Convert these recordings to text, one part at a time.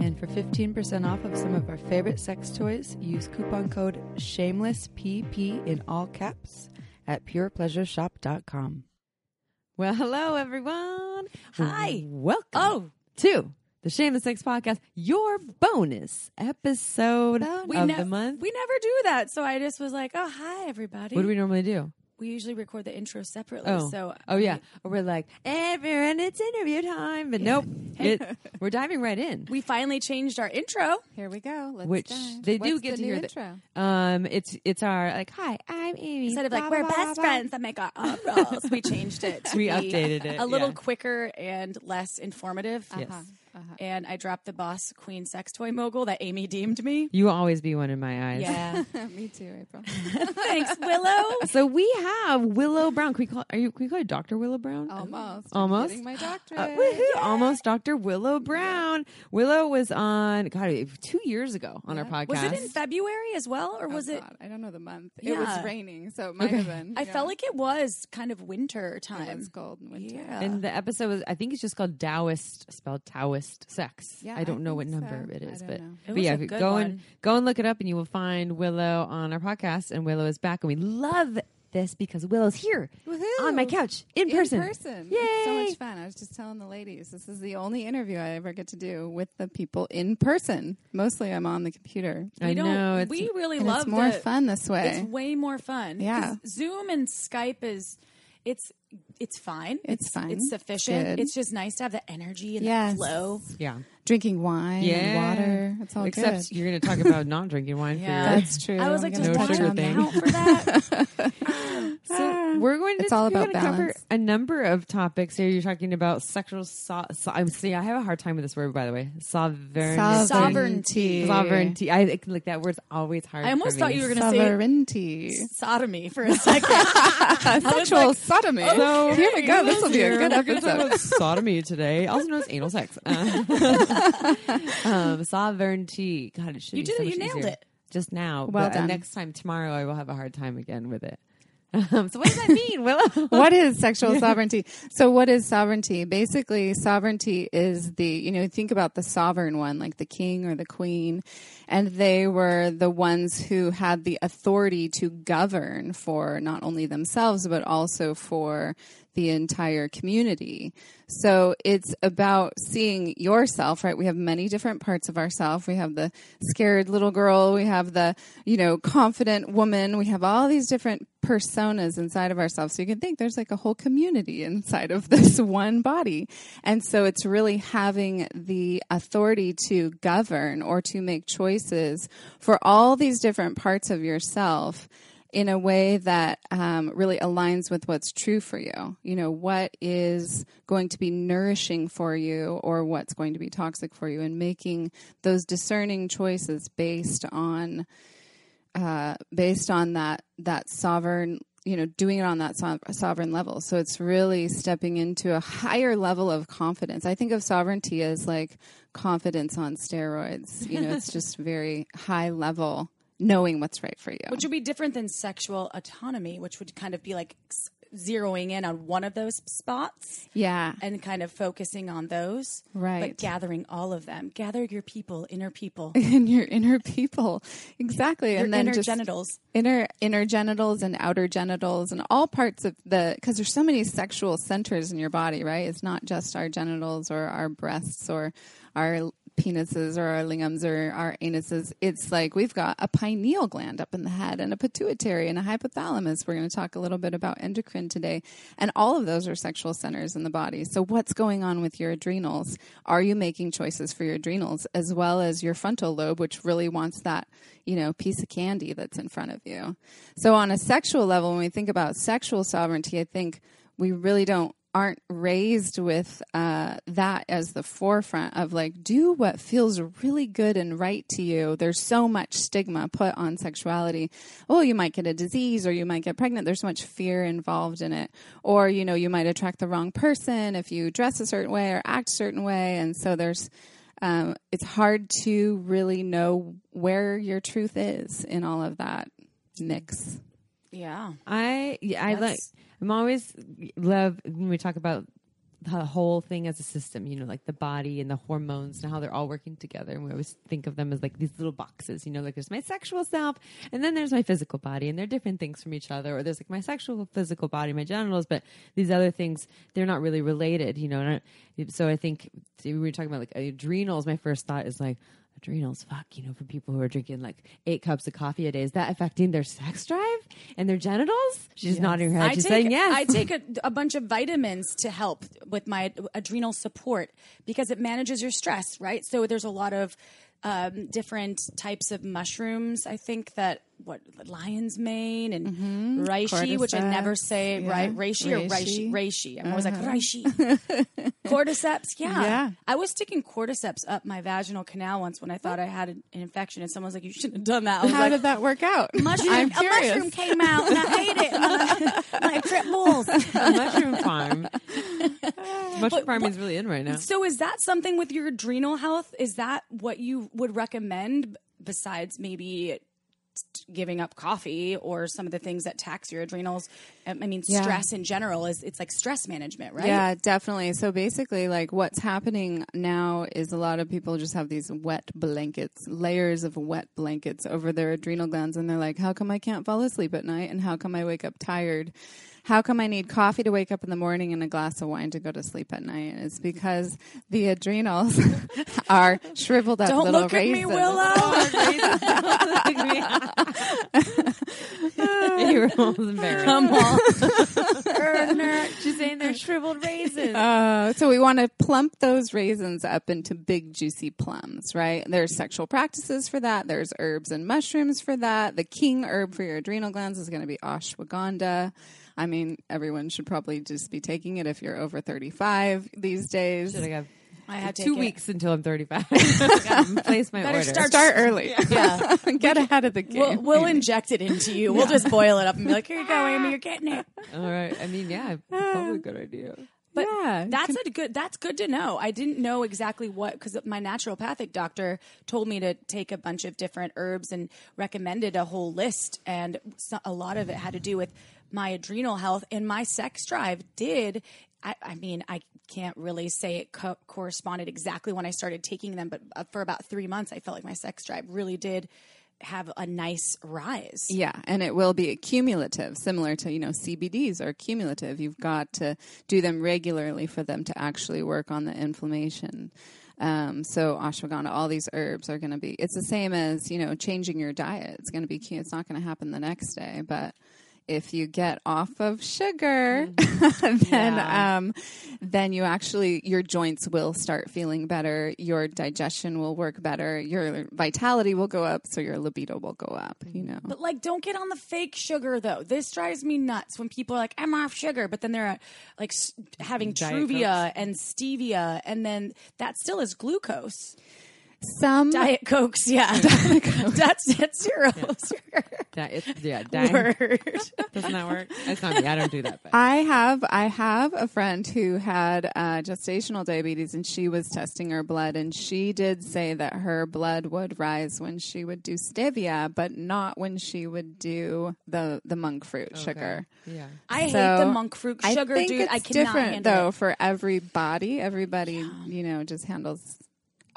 And for 15% off of some of our favorite sex toys, use coupon code SHAMELESSPP in all caps at purepleasureshop.com. Well, hello, everyone. Hi. Welcome Oh, to the Shameless Sex Podcast, your bonus episode we of ne- the month. We never do that, so I just was like, "Oh, hi, everybody." what do we normally do? We usually record the intro separately. Oh, So, oh yeah. Or we're like, everyone, it's interview time. But nope, it, we're diving right in. we finally changed our intro. Here we go. Let's Which dive. they do What's get the to new hear the- intro. Um, it's it's our like, hi, I'm Amy. Instead of like, blah, we're blah, blah, best blah. friends that make our own roles, we changed it. We updated it, a little yeah. quicker and less informative. Yes. Uh-huh. And I dropped the boss queen sex toy mogul that Amy deemed me. You will always be one in my eyes. Yeah. Me too, April. Thanks, Willow. So we have Willow Brown. Can we call? Are you? Can we call you Doctor Willow Brown? Almost. Almost? Getting my doctorate. Uh, woohoo! Almost Dr. Willow Brown. Willow was on God two years ago on our podcast. Was it in February as well, or Oh, was it? God, I don't know the month. It was raining, so it might have been. I yeah. felt like it was kind of winter time. it time. was cold in winter. Yeah. and the episode was, I think it's just called Taoist, spelled Taoist sex. Yeah, I don't I know what number so. it I is, don't but, know. It but was yeah, a if you good go one. and go and look it up, and you will find Willow on our podcast, and Willow is back, and we love this because Willow's here Woohoo! on my couch in, In person. person. Yay! It's so much fun. I was just telling the ladies, this is the only interview I ever get to do with the people in person. Mostly I'm on the computer. I we don't. know it's we really love it's more the- fun this way. It's way more fun. Yeah. Zoom and Skype is it's it's fine. It's fine. It's sufficient. Good. It's just nice to have the energy and Yes. the flow. yeah. Drinking wine Yeah. and water. It's all Except good. you're going to talk about not drinking wine Yeah. for your That's true. I was like, No touch sugar wine thing. for that? So we're going to It's all about gonna cover balance. a number of topics here. You're talking about sexual. So, so, I'm see. I have a hard time with this word, by the way. Sovereignty. Sovereignty. Sovereignty. I like that word's always hard. I almost for thought you were going to say Sovereignty. sodomy for a second. Sexual like, sodomy. Oh, So here we go. This will be a good We're gonna talk episode. sodomy today, also known as anal sex. Uh, um, sovereignty. God, it should You be did so it. You nailed easier. it. Just now. Well but, uh, done. next time tomorrow, I will have a hard time again with it. Um, so what does that mean, Willow? what is sexual sovereignty? So, what is sovereignty? Basically, sovereignty is the, you know, think about the sovereign one, like the king or the queen, and they were the ones who had the authority to govern for not only themselves, but also for the entire community. So it's about seeing yourself, right? We have many different parts of ourselves. We have the scared little girl, we have the, you know, confident woman, we have all these different personas inside of ourselves. So you can think there's like a whole community inside of this one body. And so it's really having the authority to govern or to make choices for all these different parts of yourself in a way that um, really aligns with what's true for you. You know, what is going to be nourishing for you or what's going to be toxic for you, and making those discerning choices based on uh, based on that that sovereign. You know, doing it on that so- sovereign level. So it's really stepping into a higher level of confidence. I think of sovereignty as like confidence on steroids. You know, it's just very high level knowing what's right for you. which would be different than sexual autonomy, which would kind of be like zeroing in on one of those spots yeah. and kind of focusing on those, Right. But gathering all of them, gather your people, inner people, in your inner people exactly your and then inner genitals. inner inner genitals and outer genitals and all parts of the because there's so many sexual centers in your body right it's not just our genitals or our breasts or our penises or our lingams or our anuses it's like we've got a pineal gland up in the head and a pituitary and a hypothalamus. We're going to talk a little bit about endocrine today. And all of those are sexual centers in the body. So what's going on with your adrenals? Are you making choices for your adrenals as well as your frontal lobe which really wants that you know piece of candy that's in front of you? So on a sexual level when we think about sexual sovereignty i think we really don't aren't raised with uh, that as the forefront of like do what feels really good and right to you. There's so much stigma put on sexuality. Oh you might get a disease or you might get pregnant. There's so much fear involved in it. Or you know you might attract the wrong person if you dress a certain way or act a certain way. And so there's um, it's hard to really know where your truth is in all of that mix Yeah. I yeah, I like. I'm always love when we talk about the whole thing as a system. You know, like the body and the hormones and how they're all working together. And we always think of them as like these little boxes. You know, like there's my sexual self, and then there's my physical body, and they're different things from each other. Or there's like my sexual physical body, my genitals, but these other things they're not really related. You know, and I, so I think we were talking about like adrenals. My first thought is like adrenals fuck you know for people who are drinking like eight cups of coffee a day is that affecting their sex drive and their genitals? She's nodding her head. I she's take, saying yes. I take a, a bunch of vitamins to help with my adrenal support because it manages your stress, right? So there's a lot of um, different types of mushrooms. I think that what lion's mane and reishi, which I never say yeah. right reishi or reishi. Reishi. Reishi. I'm always like reishi. cordyceps. Yeah. Yeah. I was sticking cordyceps up my vaginal canal once when I thought I had an infection, and someone was like, "You shouldn't have done that." I was how like, did that work out mushroom, i'm a mushroom came out and I ate it. My trip bulls. mushroom farm farming is really in right now So is that something with your adrenal health? Is that what you would recommend besides maybe giving up coffee or some of the things that tax your adrenals? I mean, Yeah. stress in general is it's like stress management, right? Yeah, definitely. So basically, like what's happening now is a lot of people just have these wet blankets, layers of wet blankets over their adrenal glands, and they're like, "How come I can't fall asleep at night? And how come I wake up tired? How come I need coffee to wake up in the morning and a glass of wine to go to sleep at night?" It's because the adrenals are shriveled up Don't little look at me. Willow. you were almost embarrassed Come on. she's saying they're shriveled raisins Uh, so we want to plump those raisins up into big juicy plums, right? There's sexual practices for that. There's herbs and mushrooms for that. The king herb for your adrenal glands is going to be ashwagandha. I mean, everyone should probably just be taking it if you're over 35 these days. Should I have I had to two take it. weeks until I'm 35 Gotta place my Better order start- Start early. Yeah. Get ahead of the game. We'll, we'll inject it into you. We'll just boil it up and be like, here you go, Amy, you're getting it. all right I mean yeah probably a um, good idea But Yeah, that's a good. That's good to know. I didn't know exactly what because my naturopathic doctor told me to take a bunch of different herbs and recommended a whole list, and a lot of it had to do with my adrenal health and my sex drive. Did I? I mean, I can't really say it co- corresponded exactly when I started taking them, but uh, for about three months, I felt like my sex drive really did have a nice rise. Yeah, and it will be cumulative, similar to, you know, CBDs are cumulative. You've got to do them regularly for them to actually work on the inflammation. Um, so ashwagandha, all these herbs are going to be, it's the same as, you know, changing your diet. It's going to be. It's not going to happen the next day, but if you get off of sugar, then Yeah. um, then you actually your joints will start feeling better. Your digestion will work better. Your vitality will go up, so your libido will go up. You know, But like, don't get on the fake sugar though. This drives me nuts when people are like, "I'm off sugar," but then they're uh, like s- having Diet Truvia and stevia, and then that still is glucose. Some Diet Cokes, yeah, that's that's zero sugar. that, it's, yeah dang. Word. doesn't that work it's not me I don't do that but I have I have a friend who had uh, gestational diabetes and she was testing her blood and she did say that her blood would rise when she would do stevia but not when she would do the the monk fruit sugar. yeah I hate the monk fruit sugar, I think dude. It's I cannot different though it. for every body. Everybody, you know, just handles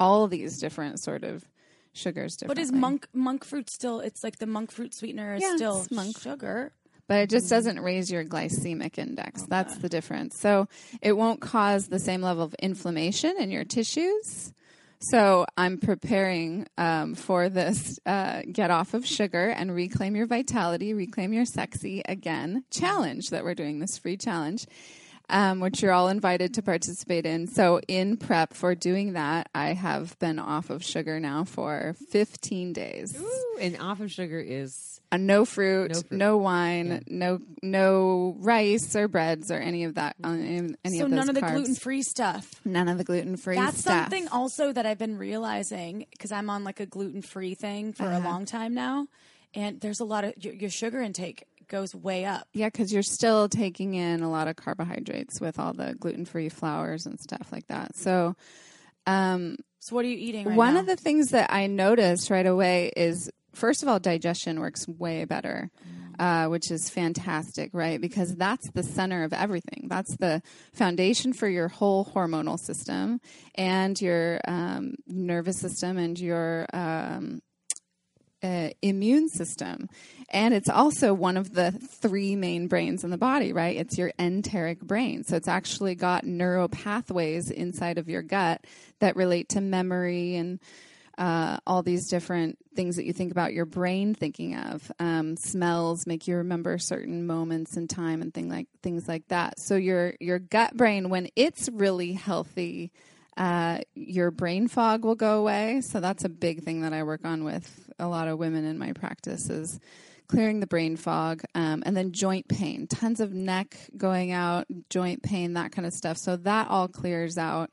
all these different sort of sugars But is monk monk fruit still? It's like the monk fruit sweetener is Yeah, still it's monk. sugar. but it just doesn't raise your glycemic index. That's the difference. So it won't cause the same level of inflammation in your tissues. So I'm preparing um, for this uh, get off of sugar and reclaim your vitality, reclaim your sexy again challenge that we're doing this free challenge. Um, which you're all invited to participate in. So, in prep for doing that, I have been off of sugar now for 15 days. Ooh, and off of sugar is Uh, no, fruit, No no, fruit. wine, no no rice or breads or any of that. uh, Any, any so of those none of the gluten free stuff. None of the gluten free That's stuff. something also that I've been realizing because I'm on like a gluten free thing for Uh-huh. a long time now, and there's a lot of your, your sugar intake goes way up. Yeah, because you're still taking in a lot of carbohydrates with all the gluten free flours and stuff like that. So, um, So what are you eating right one now? of the things that I noticed right away is first of all, digestion works way better. Uh, which is fantastic, right? Because that's the center of everything. That's the foundation for your whole hormonal system and your um, nervous system and your um, uh, immune system. And it's also one of the three main brains in the body, right? It's your enteric brain. So it's actually got neural pathways inside of your gut that relate to memory and uh, all these different things that you think about your brain thinking of. Um, smells make you remember certain moments in time and thing like things like that. So your your gut brain, when it's really healthy, uh, your brain fog will go away. So that's a big thing that I work on with a lot of women in my practice is clearing the brain fog um, and then joint pain. Tons of neck going out joint pain that kind of stuff. So that all clears out.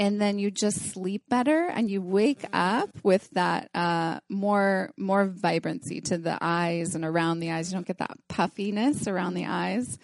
And then you just sleep better and you wake up with that uh, more more vibrancy to the eyes and around the eyes. You don't get that puffiness around the eyes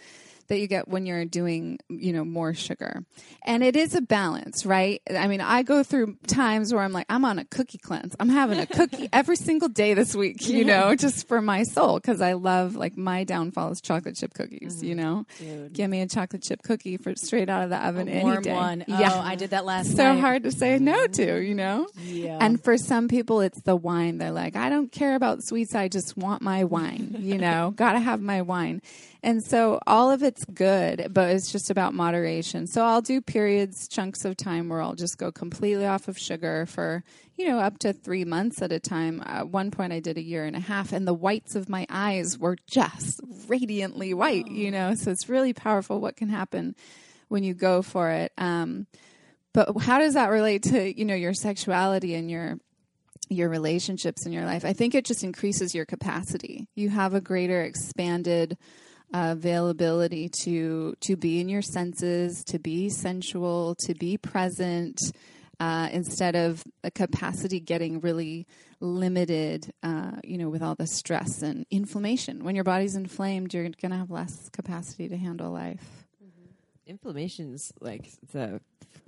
that you get when you're doing you know more sugar and it is a balance right i mean i go through times where i'm like i'm on a cookie cleanse i'm having a cookie every single day this week you know just for my soul because i love like my downfall is chocolate chip cookies you mm-hmm. know give me a chocolate chip cookie for straight out of the oven any warm day. one. Oh, yeah I did that last so night. hard to say no mm-hmm. to, you know? Yeah. And for some people, it's the wine. They're like, I don't care about sweets. I just want my wine, you know? Gotta have my wine. And so all of it's good, but it's just about moderation. So I'll do periods, chunks of time where I'll just go completely off of sugar for, you know, up to three months at a time. At one point, I did a year and a half, and the whites of my eyes were just radiantly white, you know? So it's really powerful what can happen when you go for it. Um, but how does that relate to you know your sexuality and your your relationships in your life? I think it just increases your capacity. You have a greater expanded uh, availability to to be in your senses, to be sensual, to be present. Uh, instead of a capacity getting really limited, uh, you know, with all the stress and inflammation. When your body's inflamed, you're going to have less capacity to handle life. Inflammation's like the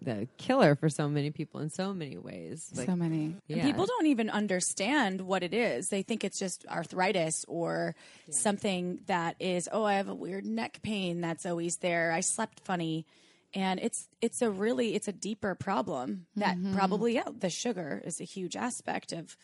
the killer for so many people in so many ways. Like, so many. yeah. People don't even understand what it is. They think it's just arthritis or something that is, oh, I have a weird neck pain that's always there. I slept funny. And it's it's a really it's a deeper problem that Mm-hmm. probably yeah the sugar is a huge aspect of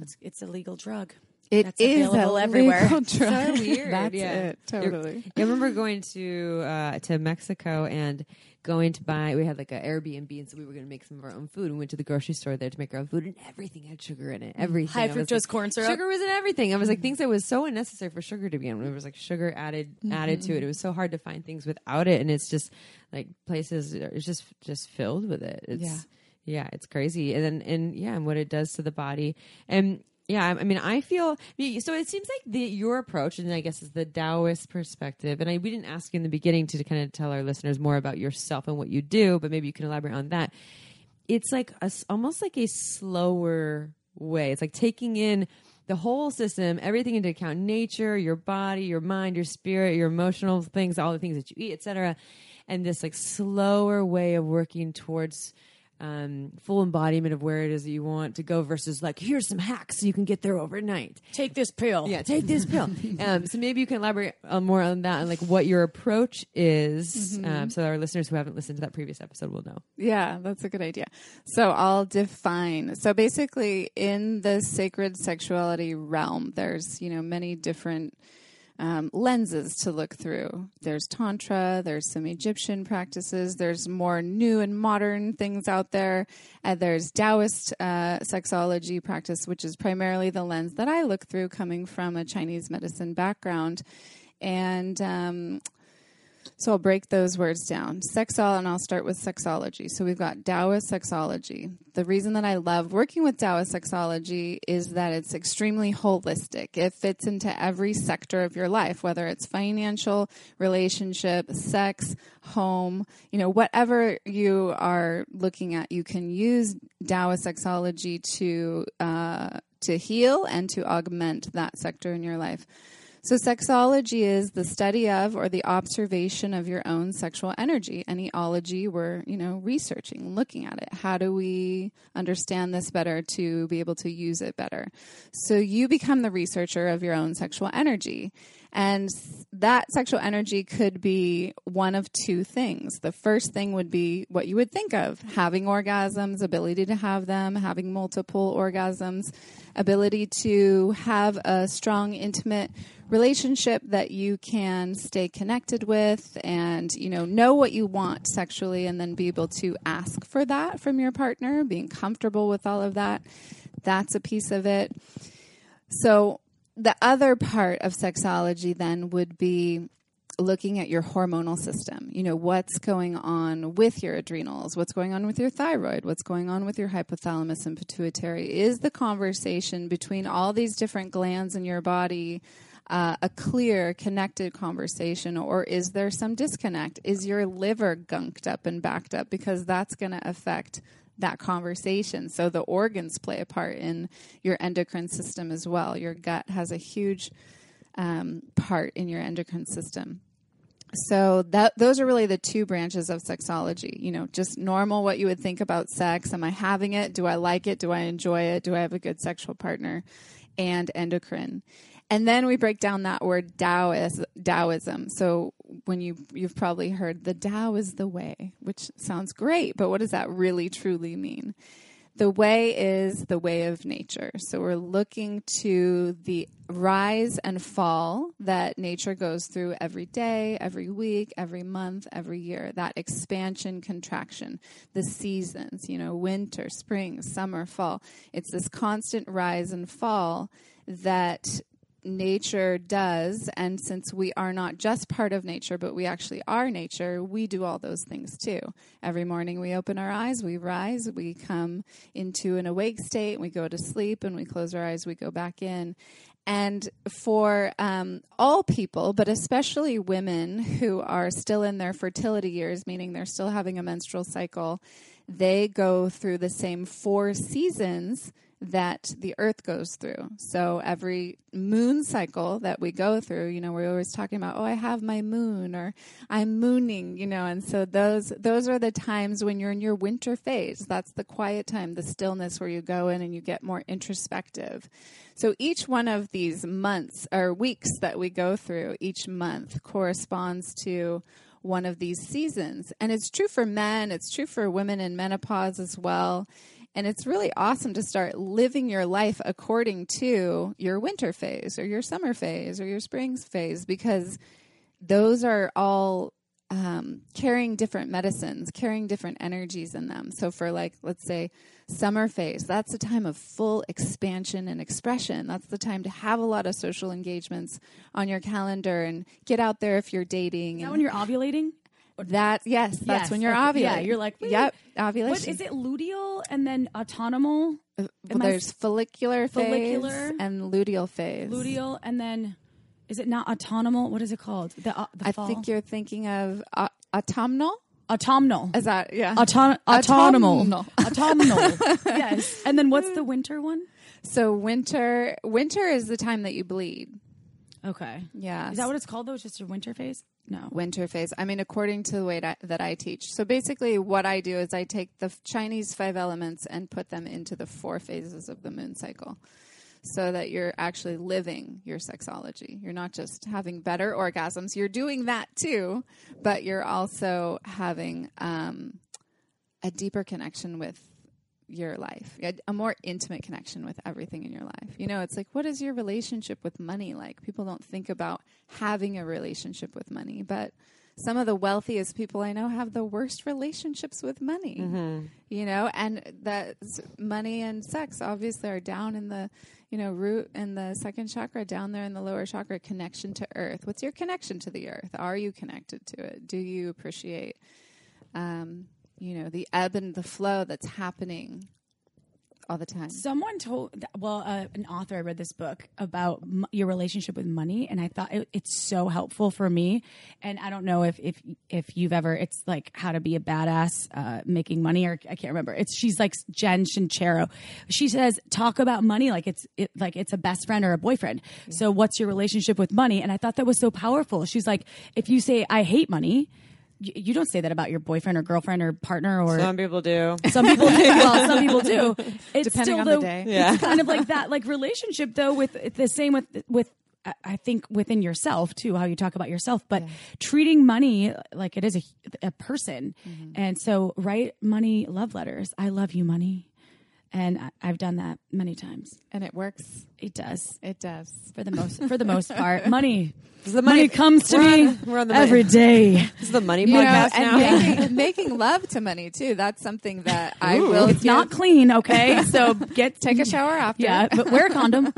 it's, it's a legal drug. It That's is available everywhere. So weird, That's yeah. it. Totally. I remember going to uh, to Mexico and going to buy. We had like an Airbnb, and so we were going to make some of our own food. We went to the grocery store there to make our own food, and everything had sugar in it. Mm-hmm. Everything. High fructose like, corn syrup? Sugar was in everything. I was like mm-hmm. things that was so unnecessary for sugar to be in. It was like sugar added mm-hmm. added to it. It was so hard to find things without it, and it's just like places. It's just just filled with it. It's, Yeah. yeah, it's crazy. And then and yeah, and what it does to the body. And yeah, I mean, I feel so. It seems like the your approach, and I guess is the Taoist perspective. And I we didn't ask you in the beginning to kind of tell our listeners more about yourself and what you do, but maybe you can elaborate on that. It's like a, almost like a slower way. It's like taking in the whole system, everything into account: nature, your body, your mind, your spirit, your emotional things, all the things that you eat, etc. And this like slower way of working towards um, full embodiment of where it is that you want to go versus like here's some hacks so you can get there overnight. Take this pill. Yeah, take this pill. Um, so maybe you can elaborate uh, more on that and like what your approach is, um, so our listeners who haven't listened to that previous episode will know. Yeah, that's a good idea. So I'll define. So basically, in the sacred sexuality realm, there's you know many different um, lenses to look through. There's tantra. There's some Egyptian practices. There's more new and modern things out there. And there's Taoist uh, sexology practice, which is primarily the lens that I look through, coming from a Chinese medicine background, and. Um, So I'll break those words down. Sexol, and I'll start with sexology. So we've got Taoist sexology. The reason that I love working with Taoist sexology is that it's extremely holistic. It fits into every sector of your life, whether it's financial, relationship, sex, home, you know, whatever you are looking at, you can use Taoist sexology to uh, to heal and to augment that sector in your life. So, sexology is the study of or the observation of your own sexual energy. Any ology, we're you know researching, looking at it. How do we understand this better to be able to use it better? So, you become the researcher of your own sexual energy. And that sexual energy could be one of two things. The first thing would be what you would think of having orgasms, ability to have them, having multiple orgasms, ability to have a strong, intimate relationship that you can stay connected with and you know know what you want sexually and then be able to ask for that from your partner being comfortable with all of that that's a piece of it so the other part of sexology then would be looking at your hormonal system. You know, what's going on with your adrenals, what's going on with your thyroid, what's going on with your hypothalamus and pituitary. Is the conversation between all these different glands in your body uh, a clear, connected conversation, or is there some disconnect? Is your liver gunked up and backed up? Because that's going to affect that conversation. So the organs play a part in your endocrine system as well. Your gut has a huge um, part in your endocrine system. So that those are really the two branches of sexology. You know, just normal what you would think about sex. Am I having it? Do I like it? Do I enjoy it? Do I have a good sexual partner? And endocrine. And then we break down that word Taoism. Taoism. So when you you've probably heard the Tao is the way, which sounds great, but what does that really truly mean? The way is the way of nature. So we're looking to the rise and fall that nature goes through every day, every week, every month, every year. That expansion, contraction, the seasons, you know, winter, spring, summer, fall. It's this constant rise and fall that nature does. And since we are not just part of nature, but we actually are nature, we do all those things too. Every morning we open our eyes, we rise, we come into an awake state, we go to sleep, and we close our eyes, we go back in. And for um, all people, but especially women who are still in their fertility years, meaning they're still having a menstrual cycle, they go through the same four seasons that the earth goes through. So every moon cycle that we go through, you know, we're always talking about, oh, I have my moon or I'm mooning, you know, and so those those are the times when you're in your winter phase. That's the quiet time, the stillness where you go in and you get more introspective. So each one of these months or weeks that we go through each month corresponds to one of these seasons. And it's true for men, it's true for women in menopause as well. And it's really awesome to start living your life according to your winter phase or your summer phase or your spring phase because those are all um, carrying different medicines, carrying different energies in them. So, for like, let's say, summer phase, that's a time of full expansion and expression. That's the time to have a lot of social engagements on your calendar and get out there if you're dating. Is that when you're ovulating? That yes, that's Yes, when you're ovulating. Yeah, you're like, wait, yep, ovulation. What is it? Luteal and then autonomal, Uh, well, I there's follicular phase follicular? and luteal phase. luteal, and then is it not autonomal? What is it called? The, uh, the I fall? think you're thinking of uh, autumnal. autumnal. Is that yeah? Auton- autonomal. Autumnal. Autumnal. yes. And then what's the winter one? so winter, winter is the time that you bleed. Okay. Yeah, Is that what it's called though? It's just a winter phase? No. winter phase. I mean, according to the way that, that I teach. So basically, what I do is I take the Chinese five elements and put them into the four phases of the moon cycle. So that you're actually living your sexology. You're not just having better orgasms. You're doing that too, but you're also having um, a deeper connection with your life, a, more intimate connection with everything in your life. You know, it's like, what is your relationship with money like? People don't think about having a relationship with money, but some of the wealthiest people I know have the worst relationships with money. Mm-hmm. You know, and that money and sex obviously are down in the, you know, root in the second chakra, down there in the lower chakra, connection to earth. What's your connection to the earth? Are you connected to it? Do you appreciate, um, you know, the ebb and the flow that's happening all the time? Someone told, well, uh, an author, I read this book about m- your relationship with money, and I thought it, it's so helpful for me. And I don't know if if if you've ever, it's like how to be a badass uh, making money, or I can't remember. It's she's like Jen Sincero. She says talk about money like it's it, like it's a best friend or a boyfriend. So what's your relationship with money? And I thought that was so powerful. She's like, if you say I hate money. You, you don't say that about your boyfriend or girlfriend or partner or Some people do. some people do. Well, some people do. It's Depending still on the though, day. Yeah. It's kind of like that, like relationship though. With the same with with I- I think within yourself too, how you talk about yourself, but treating money like it is a a person. Mm-hmm. And so, write money love letters. I love you, money, and I, I've done that many times. And it works. It does It does. for the most for the most part. Money. Is the Money, money- comes to we're me on- we're on the money. every day. This is the money You know, podcast and now. making, making love to money too. That's something that I Ooh. will. It's not clean, okay? So get take a shower after. Yeah, but wear a condom.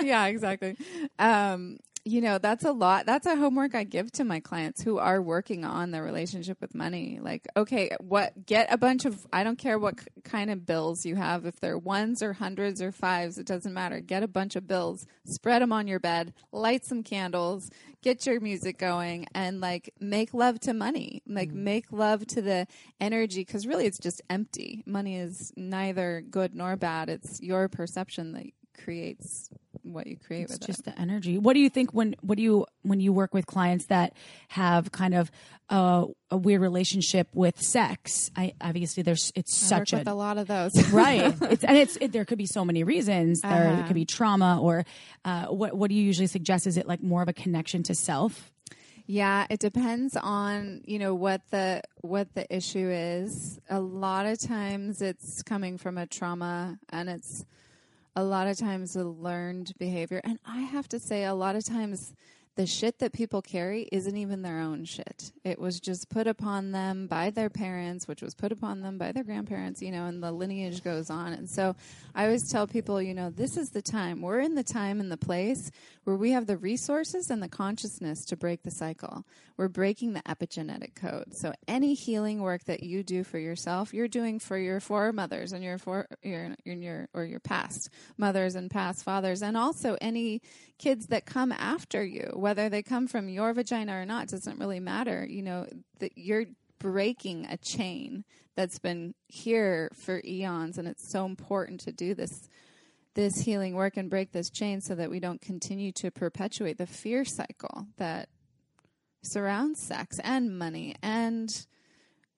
yeah, exactly. Um, you know, that's a lot. That's a homework I give to my clients who are working on their relationship with money. Like, okay, what, get a bunch of, I don't care what kind of bills you have. If they're ones or hundreds or fives, it doesn't matter. Get a bunch of bills, spread them on your bed, light some candles, get your music going, and like make love to money. Like, mm. make love to the energy because really it's just empty. Money is neither good nor bad. It's your perception that creates what you create It's with just it. the energy. What do you think when what do you when you work with clients that have kind of uh, a weird relationship with sex? I obviously there's it's I work such with a a lot of those. right. It's and it's it, there could be so many reasons. There Uh-huh. could be trauma or uh, what what do you usually suggest? Is it like more of a connection to self? Yeah, it depends on, you know, what the what the issue is. A lot of times it's coming from a trauma and it's a lot of times a learned behavior. And I have to say a lot of times the shit that people carry isn't even their own shit. It was just put upon them by their parents, which was put upon them by their grandparents, you know, and the lineage goes on. And so I always tell people, you know, this is the time. We're in the time and the place where we have the resources and the consciousness to break the cycle. We're breaking the epigenetic code. So any healing work that you do for yourself, you're doing for your foremothers and your for your, your, your or your past mothers and past fathers, and also any kids that come after you, whether they come from your vagina or not, doesn't really matter. You know that you're breaking a chain that's been here for eons, and it's so important to do this this healing work and break this chain so that we don't continue to perpetuate the fear cycle that surrounds sex and money and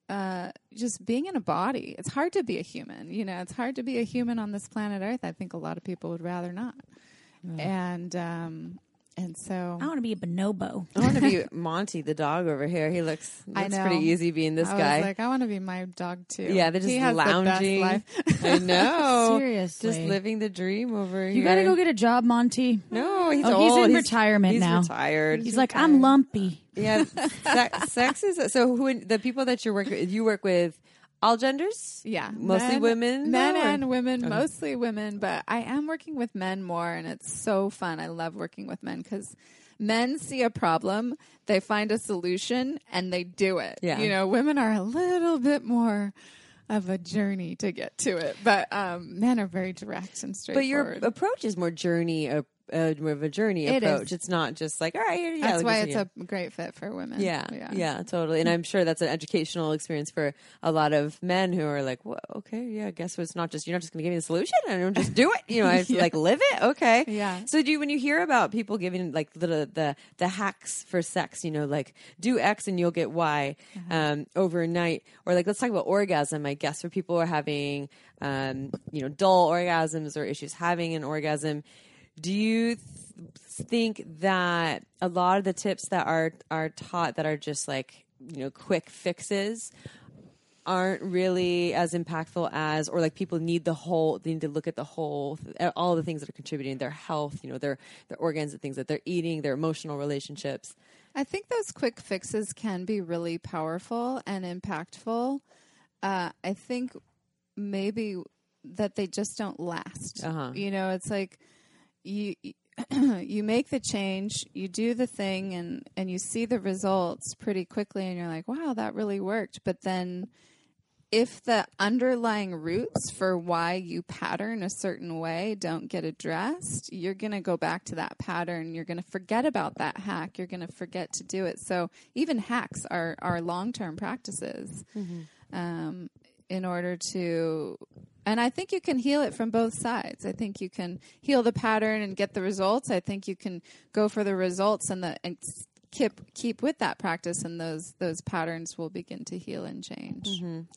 uh, just being in a body. It's hard to be a human. You know, it's hard to be a human on this planet Earth. I think a lot of people would rather not. And um, and so I want to be a bonobo. I want to be Monty, the dog over here. He looks, I looks know. pretty easy being this I guy. was like, I want to be my dog too. yeah, they're just he has lounging. The best life. I know. Seriously. Just living the dream over here. You got to go get a job, Monty. No, he's Oh, he's old. in retirement he's now. retired. He's like, I'm lumpy. yeah. Sex, sex is so. Who the people that you work with? You work with all genders. Yeah, Mostly men- women, men or- and women, mostly women. But I am working with men more, and it's so fun. I love working with men because men see a problem, they find a solution, and they do it. Yeah. you know, women are a little bit more of a journey to get to it, but um, men are very direct and straightforward. But your approach is more journey, more of a journey It is. approach. It's not just like, all right, yeah. That's why it's yeah. a great fit for women. Yeah, yeah, totally. And I'm sure that's an educational experience for a lot of men who are like, "Well, okay, yeah, I guess it's not just you're not just going to give me the solution. and just do it. You know, I to like live it. Okay, Yeah. So do you, when you hear about people giving like the the the hacks for sex, you know, like do X and you'll get Y um, overnight, or like let's talk about orgasm. I guess for people who are having um, you know dull orgasms or issues having an orgasm, do you? Th- think that a lot of the tips that are are taught that are just like you know quick fixes aren't really as impactful as or like people need the whole they need to look at the whole all the things that are contributing their health you know their their organs the things that they're eating their emotional relationships I think those quick fixes can be really powerful and impactful. Uh, I think maybe that they just don't last. Uh-huh. You know, it's like you you make the change, you do the thing, and and you see the results pretty quickly, and you're like, wow, that really worked. But then if the underlying roots for why you pattern a certain way don't get addressed, you're going to go back to that pattern. You're going to forget about that hack. You're going to forget to do it. So even hacks are, are long term practices um, in order to. And I think you can heal it from both sides. I think you can heal the pattern and get the results. I think you can go for the results and the and keep keep with that practice, and those those patterns will begin to heal and change.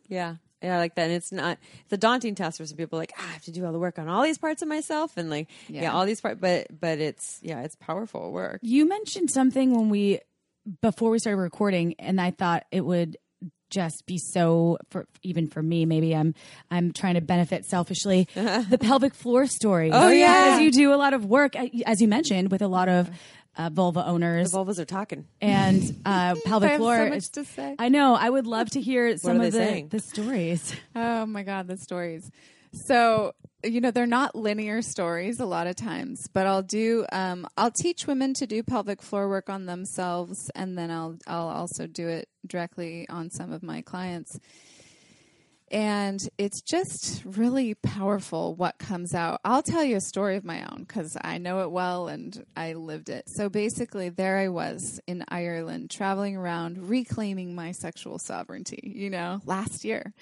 Yeah. Yeah, I like that. And it's not it's a daunting task for some people like, ah, I have to do all the work on all these parts of myself and like yeah, Yeah. all these parts but but it's yeah, it's powerful work. You mentioned something when we before we started recording, and I thought it would just be so for even for me maybe i'm i'm trying to benefit selfishly the pelvic floor story Oh, yeah. because you do a lot of work as you mentioned with a lot of uh, vulva owners The vulvas are talking. and uh, pelvic I have floor so much is- to say. i know i would love to hear some of the, saying? the stories Oh my God, the stories. So, you know, they're not linear stories a lot of times, but I'll do, um, I'll teach women to do pelvic floor work on themselves, and then I'll, I'll also do it directly on some of my clients. And it's just really powerful what comes out. I'll tell you a story of my own because I know it well and I lived it. So basically, there I was in Ireland traveling around reclaiming my sexual sovereignty, you know, last year.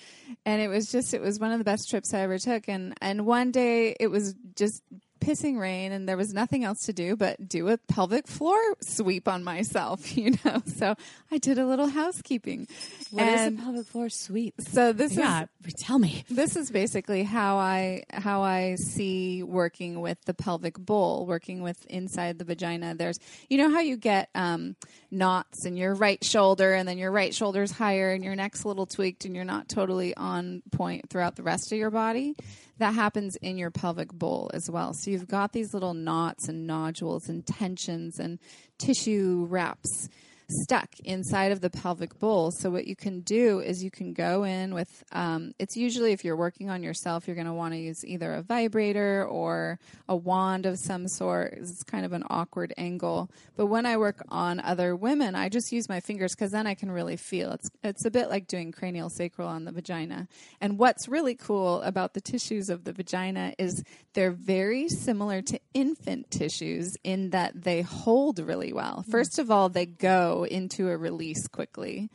And it was just, it was one of the best trips I ever took. And, and one day it was just pissing rain and there was nothing else to do but do a pelvic floor sweep on myself, you know. So I did a little housekeeping. What is and a pelvic floor sweep? so this is yeah tell me this is basically how I how I see working with the pelvic bowl, working with inside the vagina. There's you know how you get um, knots in your right shoulder, and then your right shoulder's higher, and your neck's a little tweaked, and you're not totally on point throughout the rest of your body. That happens in your pelvic bowl as well. So you've got these little knots and nodules and tensions and tissue wraps stuck inside of the pelvic bowl. So what you can do is you can go in with. Um, it's usually if you're working on yourself, you're going to want to use either a vibrator or a wand of some sort. It's kind of an awkward angle. But when I work on other women, I just use my fingers because then I can really feel. It's it's a bit like doing cranial sacral on the vagina. And what's really cool about the tissues of the vagina is they're very similar to infant tissues in that they hold really well. First of all, they go into a release quickly.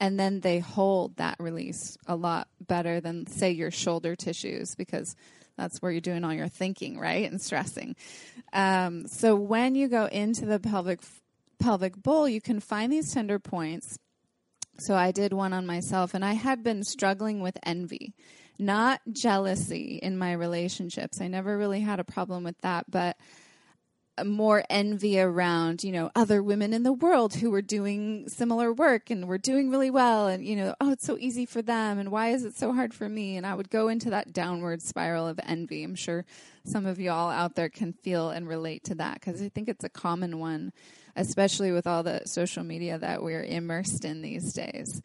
And then they hold that release a lot better than, say, your shoulder tissues because that's where you're doing all your thinking, right? And stressing. Um, so when you go into the pelvic pelvic bowl, you can find these tender points. So I did one on myself, and I had been struggling with envy, not jealousy in my relationships. I never really had a problem with that, but more envy around, you know, other women in the world who were doing similar work and were doing really well and, you know, oh, it's so easy for them and why is it so hard for me? And I would go into that downward spiral of envy. I'm sure some of y'all out there can feel and relate to that because I think it's a common one, especially with all the social media that we're immersed in these days.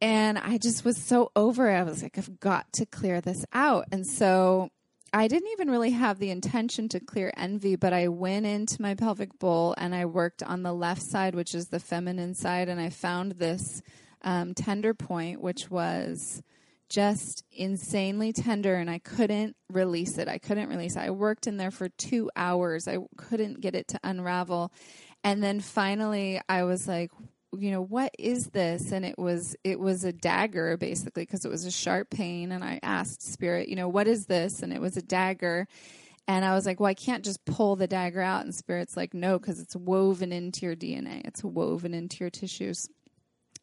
And I just was so over it. I was like, I've got to clear this out. And so I didn't even really have the intention to clear envy, but I went into my pelvic bowl and I worked on the left side, which is the feminine side, and I found this um, tender point, which was just insanely tender, and I couldn't release it. I couldn't release it. I worked in there for two hours. I couldn't get it to unravel. And then finally, I was like, you know what is this? And it was it was a dagger basically because it was a sharp pain. And i asked spirit you know what is this? And it was a dagger. And i was like well i can't just pull the dagger out. And spirit's like no because it's woven into your dna it's woven into your tissues.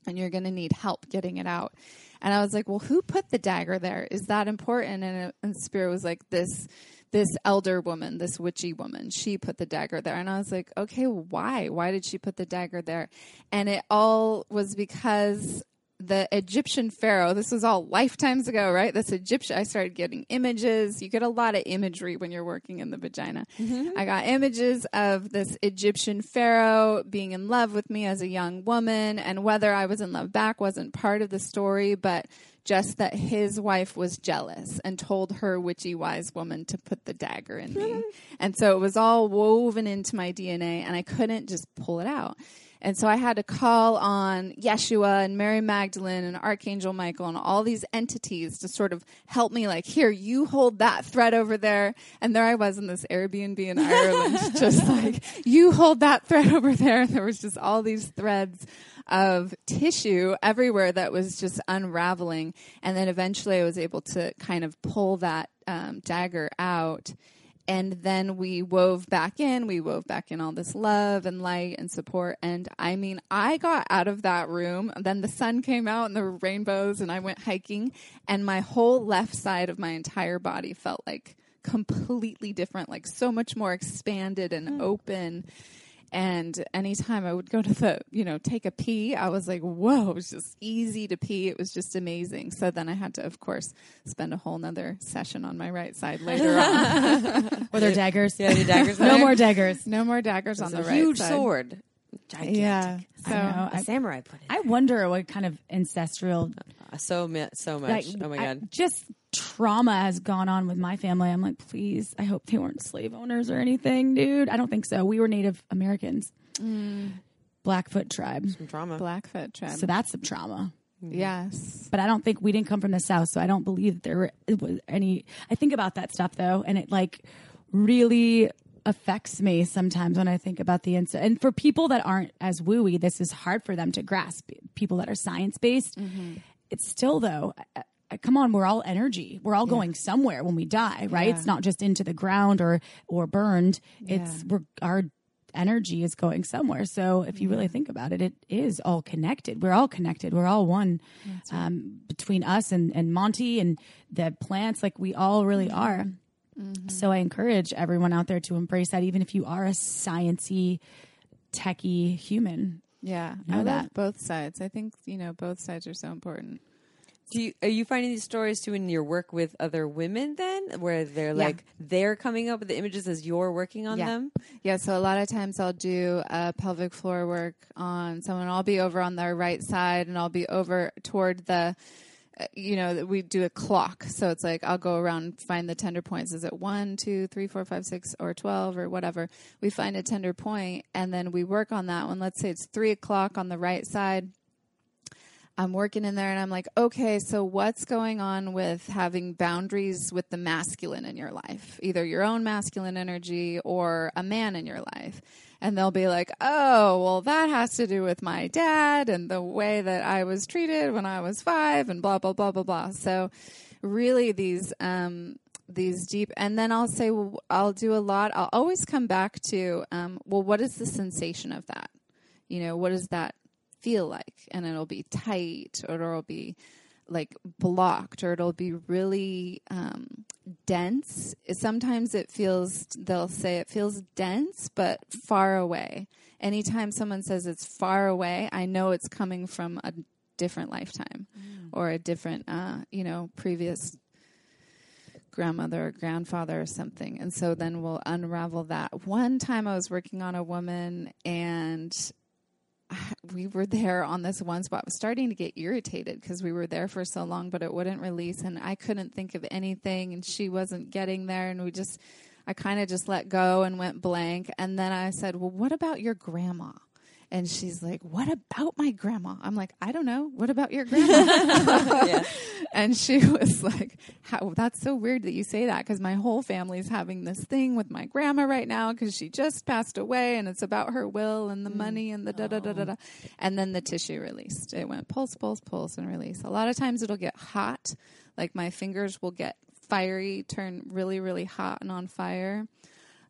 And you're going to need help getting it out and i was like well who put the dagger there? Is that important? And, and spirit was like this this elder woman, this witchy woman, she put the dagger there. And I was like, okay, why? Why did she put the dagger there? And it all was because the Egyptian pharaoh. This was all lifetimes ago, right? This Egyptian. I started getting images. You get a lot of imagery when you're working in the vagina. Mm-hmm. I got images of this Egyptian pharaoh being in love with me as a young woman, and whether I was in love back wasn't part of the story, but just that his wife was jealous and told her witchy wise woman to put the dagger in me. and so it was all woven into my DNA, and I couldn't just pull it out. And so I had to call on Yeshua and Mary Magdalene and Archangel Michael and all these entities to sort of help me, like, here, you hold that thread over there. And there I was in this Airbnb in Ireland, just like, you hold that thread over there. And there was just all these threads of tissue everywhere that was just unraveling. And then eventually I was able to kind of pull that um, dagger out and then we wove back in we wove back in all this love and light and support. And i mean i got out of that room then the sun came out and were rainbows and i went hiking and my whole left side of my entire body felt like completely different like so much more expanded and hmm. open and anytime I would go to the, you know, take a pee, I was like, whoa, it was just easy to pee. It was just amazing. So then I had to, of course, spend a whole nother session on my right side later on. Were there daggers? Yeah, the daggers. no more daggers. No more daggers on the a right huge side. sword. Gigantic. Yeah. I So know. A I, samurai put it. I wonder what kind of ancestral Uh, so mi- so much. like, oh my I- god. just trauma has gone on with my family. I'm like, please, I hope they weren't slave owners or anything, dude. I don't think so. We were Native Americans, Blackfoot tribe, Some trauma. Blackfoot tribe. so that's some trauma. yes. But I don't think we didn't come from the south, so I don't believe that there were, it was any. I think about that stuff though, and it like really affects me sometimes when I think about the. And for people that aren't as wooey, this is hard for them to grasp. People that are science based, it's still though. Come on, we're all energy. We're all going somewhere when we die, right? Yeah. It's not just into the ground or or burned. It's we're our energy is going somewhere. So if you really think about it, it is all connected. We're all connected. We're all one um, between us and, and Monty and the plants. Like we all really are. So I encourage everyone out there to embrace that, even if you are a sciency, techie human. Yeah. Know I love that. both sides. I think, you know, both sides are so important. Do you, are you finding these stories too in your work with other women then, where they're like they're coming up with the images as you're working on Yeah. them? Yeah, so a lot of times I'll do uh, pelvic floor work on someone. I'll be over on their right side, and I'll be over toward the, you know, we do a clock. So it's like I'll go around find the tender points. Is it one, two, three, four, five, six, or twelve, or whatever? We find a tender point, and then we work on that one. Let's say it's three o'clock on the right side. I'm working in there and I'm like, okay, so what's going on with having boundaries with the masculine in your life? Either your own masculine energy or a man in your life. And they'll be like, oh, well, that has to do with my dad and the way that I was treated when I was five and blah, blah, blah, blah, blah. So, really, these, um, these deep, and then I'll say, well, I'll do a lot. I'll always come back to, um, well, what is the sensation of that? You know, what is that feel like? And it'll be tight or it'll be like blocked or it'll be really um, dense. Sometimes it feels, they'll say it feels dense but far away. Anytime someone says it's far away, I know it's coming from a different lifetime or a different, uh, you know, previous grandmother or grandfather or something. And so then we'll unravel that. One time I was working on a woman and we were there on this one spot. I was starting to get irritated because we were there for so long, but it wouldn't release, and I couldn't think of anything, and she wasn't getting there, and we just, I kind of just let go and went blank, and then I said, "Well, what about your grandma?" And she's like, "What about my grandma?" I'm like, "I don't know. What about your grandma?" And she was like, How, "That's so weird that you say that because my whole family's having this thing with my grandma right now because she just passed away, and it's about her will and the mm. money and the da da da da oh. da." And then the tissue released. It went pulse, pulse, pulse, and release. A lot of times it'll get hot, like my fingers will get fiery, turn really, really hot and on fire.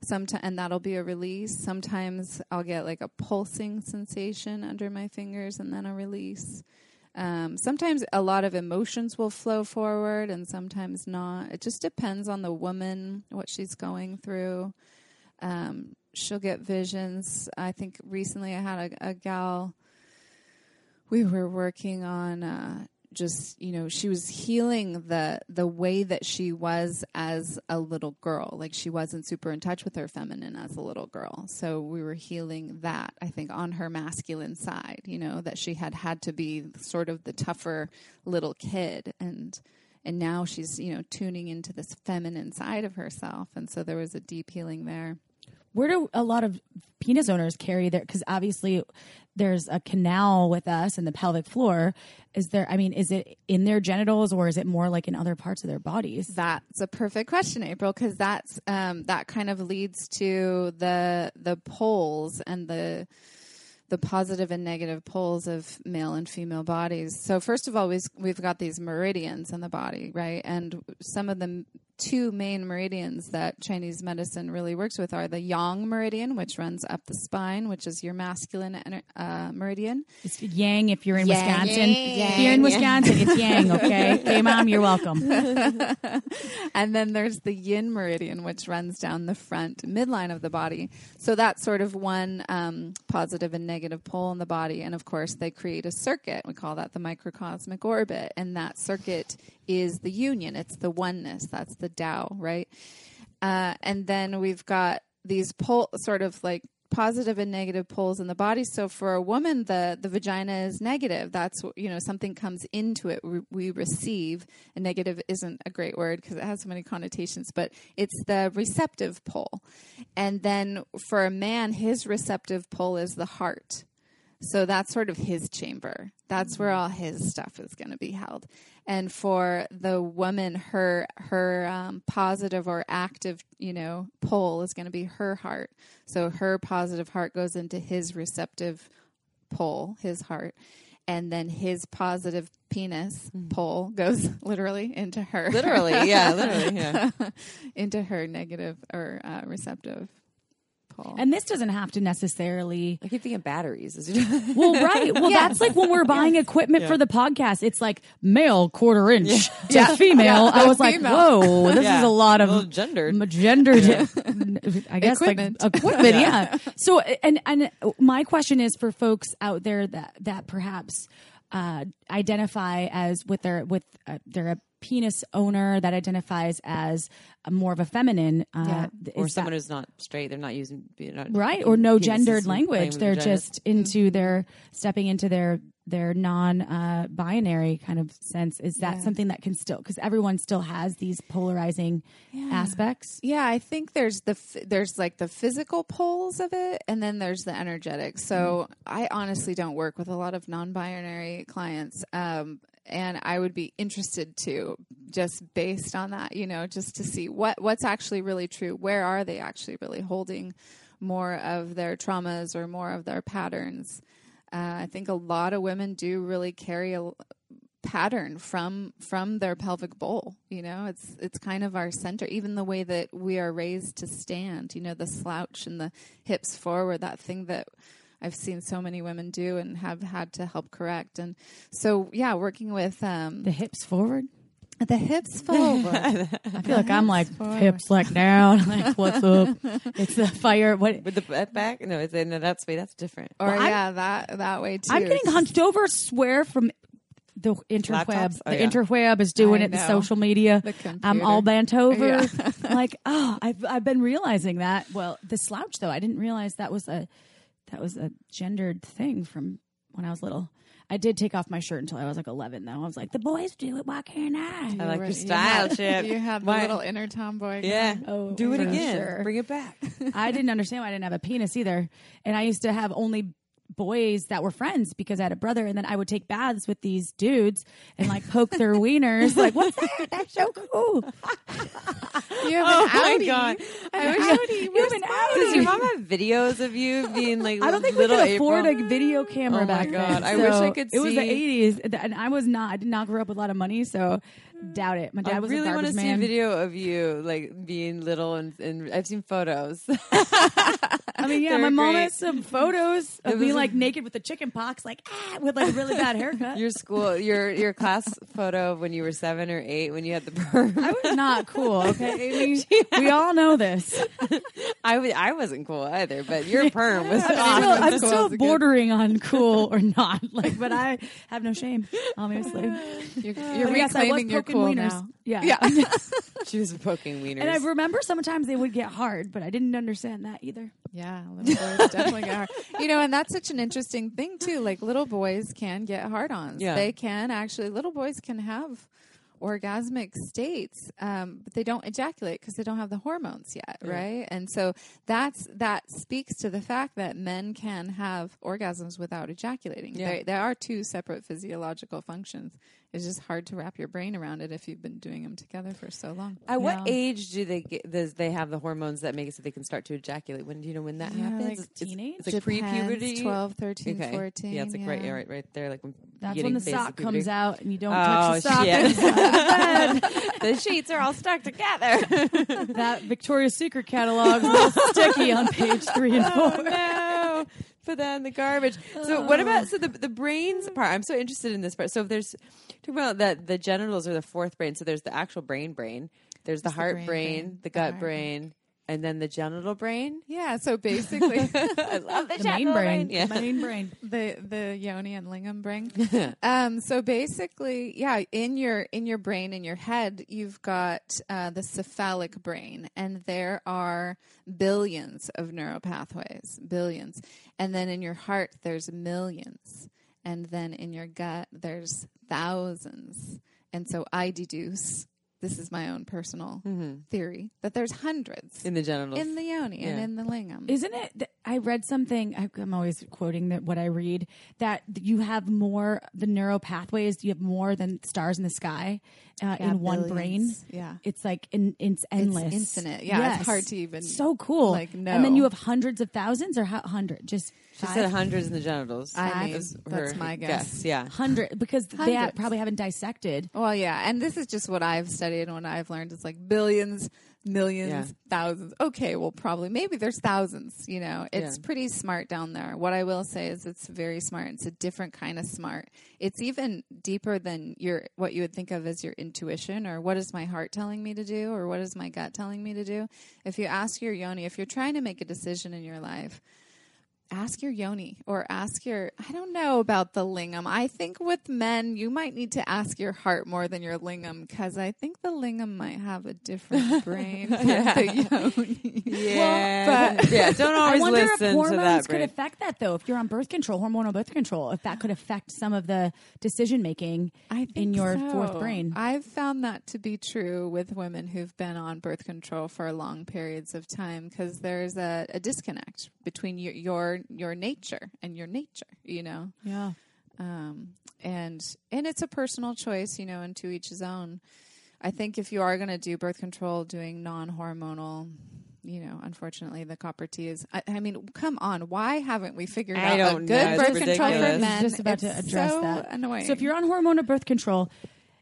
Sometimes, and that'll be a release. Sometimes I'll get like a pulsing sensation under my fingers, and then a release. Um, sometimes a lot of emotions will flow forward, and sometimes not. It just depends on the woman, what she's going through. Um, she'll get visions. I think recently I had a, a gal we were working on uh, just you know she was healing the the way that she was as a little girl. Like she wasn't super in touch with her feminine as a little girl. So we were healing that i think on her masculine side you know that she had had to be sort of the tougher little kid. And and now she's you know tuning into this feminine side of herself. And so there was a deep healing there Where do a lot of penis owners carry their? Because obviously, there's a canal with us in the pelvic floor. Is there? I mean, is it in their genitals or is it more like in other parts of their bodies? That's a perfect question, April, because that's um, that kind of leads to the the poles and the the positive and negative poles of male and female bodies. So first of all, we've, got these meridians in the body, right? And some of the two main meridians that Chinese medicine really works with are the yang meridian, which runs up the spine, which is your masculine uh, meridian. It's yang if you're in Yang. Wisconsin. Yang. If you're in Wisconsin, it's yang. Okay, hey mom, you're welcome. and then there's the yin meridian, which runs down the front midline of the body. So that's sort of one um, positive and negative pole in the body. And of course, they create a circuit. We call that the microcosmic orbit. And that circuit is the union, it's the oneness. That's the Tao, right? Uh, and then we've got these pole, sort of like positive and negative poles in the body. So for a woman, the the vagina is negative. That's you know something comes into it. We, we receive. And negative isn't a great word because it has so many connotations, but it's the receptive pole. And then for a man, his receptive pole is the heart. So that's sort of his chamber. That's where mm-hmm. all his stuff is going to be held. And for the woman, her her um, positive or active, you know, pole is going to be her heart. So her positive heart goes into his receptive pole, his heart, and then his positive penis pole goes literally into her, Literally, yeah, literally, yeah. into her negative or uh, receptive pole. And this doesn't have to necessarily. I keep thinking batteries. Well, right. Well, that's like when we're buying equipment for the podcast. It's like male quarter inch to female. I was like, female. whoa, this Yeah. is a lot of A little gendered. m- gendered. I guess Equipment. like equipment. yeah. So, and and my question is for folks out there that that perhaps uh, identify as with their with uh, they're a penis owner that identifies as a more of a feminine. Uh, Yeah. or someone that- who's not straight. They're not using they're not right or no gendered language they're vaginas. just into their stepping into their their non uh, binary kind of sense is that Yeah. something that can still because everyone still has these polarizing aspects Yeah, I think there's the f- there's like the physical poles of it, and then there's the energetic. So I honestly don't work with a lot of non-binary clients, um, and I would be interested to just based on that, you know, just to see what what's actually really true. Where are they actually really holding more of their traumas or more of their patterns? Uh, I think a lot of women do really carry a pattern from from their pelvic bowl you know it's it's kind of our center even the way that we are raised to stand you know the slouch and the hips forward that thing that I've seen so many women do and have had to help correct. And so yeah working with um the hips forward? The hips forward. I feel like i'm like hips like down. Like what's up? It's the fire. What with the butt back. No, it's no. That's wait. That's different. or Well, I'm- yeah that that way too. I'm getting hunched over swear from the interweb. Oh, the yeah. interweb is doing I it the social media. The i'm all bent over. Yeah. like oh I've, I've been realizing that. Well the slouch though i didn't realize that was a that was a gendered thing from when i was little i did take off my shirt until i was like 11 though i was like the boys do it why can't i I like Right, your you style, had- Chip. you had the Why- little inner tomboy Yeah. Oh, Do it again. sure. Bring it back. I didn't understand why I didn't have a penis either. And I used to have only boys that were friends because I had a brother and then I would take baths with these dudes and like poke their wieners like what's that? That's so cool. you have Oh an my outie. God. an wish- outie. you have an my Does your mom have videos of you being like I don't think we little could afford April? a video camera Oh back God. then. I wish I So could It was the 80s and I was not I did not grow up with a lot of money so doubt it. My dad I was really a want to garbage see a video of you like being little and, and I've seen photos. I mean, yeah, They're my mom great. has some photos of me like naked with the chicken pox, like ah, with like a really bad haircut. Your school, your your class photo of when you were seven or eight when you had the perm. I was not cool. Okay, Amy, we all know this. I was I wasn't cool either, but your perm was I'm still. I'm still is a good- bordering on cool or not. Like, but I have no shame, obviously. You're, you're But yes, I was reclaiming your poking cool wieners. now. Yeah, Yeah. She was poking wieners. And I remember sometimes they would get hard, but I didn't understand that either. Yeah, little boys definitely get hard. You know, and that's such an interesting thing too. Like little boys can get hard-ons. Yeah. They can actually. Little boys can have orgasmic states, um, but they don't ejaculate because they don't have the hormones yet, Yeah. right? And so that's that speaks to the fact that men can have orgasms without ejaculating. Yeah. There, there are two separate physiological functions. It's just hard to wrap your brain around it if you've been doing them together for so long. At what Yeah. age do they get, does they have the hormones that make it so they can start to ejaculate? When do you know when that Yeah, happens? like It's- it's- teenage? It's, like pre-puberty. 12, 13, okay. 14. Yeah, it's like right, yeah, right, right there. Like when That's when the sock puberty. comes out and you don't Oh touch the sock. shit! the sheets are all stuck together. that Victoria's Secret catalog is sticky on page three and oh four. no! Put that in the garbage. So what about so the the brains part? I'm so interested in this part. So if there's talking about that the genitals are the fourth brain. So there's the actual brain brain. There's the the heart brain brain, brain, the gut brain, and then the genital brain. Yeah, so basically I love the, The main genital brain. Yeah. The main brain. the the yoni and lingam brain. um, so basically, yeah, in your in your brain, in your head, you've got uh, the cephalic brain, and there are billions of neural pathways, billions. And then in your heart, there's millions, and then in your gut, there's thousands. And so I deduce. This is my own personal theory that there's hundreds in the genitals. in the yoni and in the lingam. Isn't it? th- I read something. I, I'm always quoting that what I read that you have more the neural pathways. You have more than stars in the sky uh, Yeah, in one brain. Yeah. It's like in, it's endless, infinite. Yeah, it's hard to even, So cool. like, no, And then you have hundreds of thousands or how, hundred? Just She said hundreds in the genitals. I mean, that's my guess. Yeah. hundred because they ha- Hundreds. probably haven't dissected. Well, yeah, and this is just what I've studied and what I've learned. It's like billions, millions, Yeah. thousands. Okay, well, probably maybe there's thousands. You know, it's Yeah. pretty smart down there. What I will say is it's very smart. It's a different kind of smart. It's even deeper than your what you would think of as your intuition or what is my heart telling me to do or what is my gut telling me to do. If you ask your yoni, if you're trying to make a decision in your life. Ask your yoni or ask your, I don't know about the lingam. I think with men, you might need to ask your heart more than your lingam because I think the lingam might have a different brain than the yoni. Yeah. yeah. Don't always I wonder if listen to hormones that could brain. affect that though. If you're on birth control, hormonal birth control, if that could affect some of the decision making I think in your so. fourth brain. I've found that to be true with women who've been on birth control for long periods of time because there's a, a disconnect between your, your your nature and your nature. You know. yeah. um, and and it's a personal choice, you know, and to each his own. I think if you are going to do birth control, doing non-hormonal, you know, unfortunately, the copper T is. I, I mean, come on, why haven't we figured I out a good It's birth control for men? Just about to address so that. Annoying. So if you're on hormonal birth control,